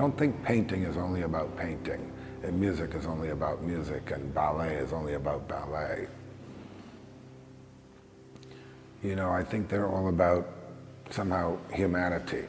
I don't think painting is only about painting, and music is only about music, and ballet is only about ballet. You know, I think they're all about somehow humanity.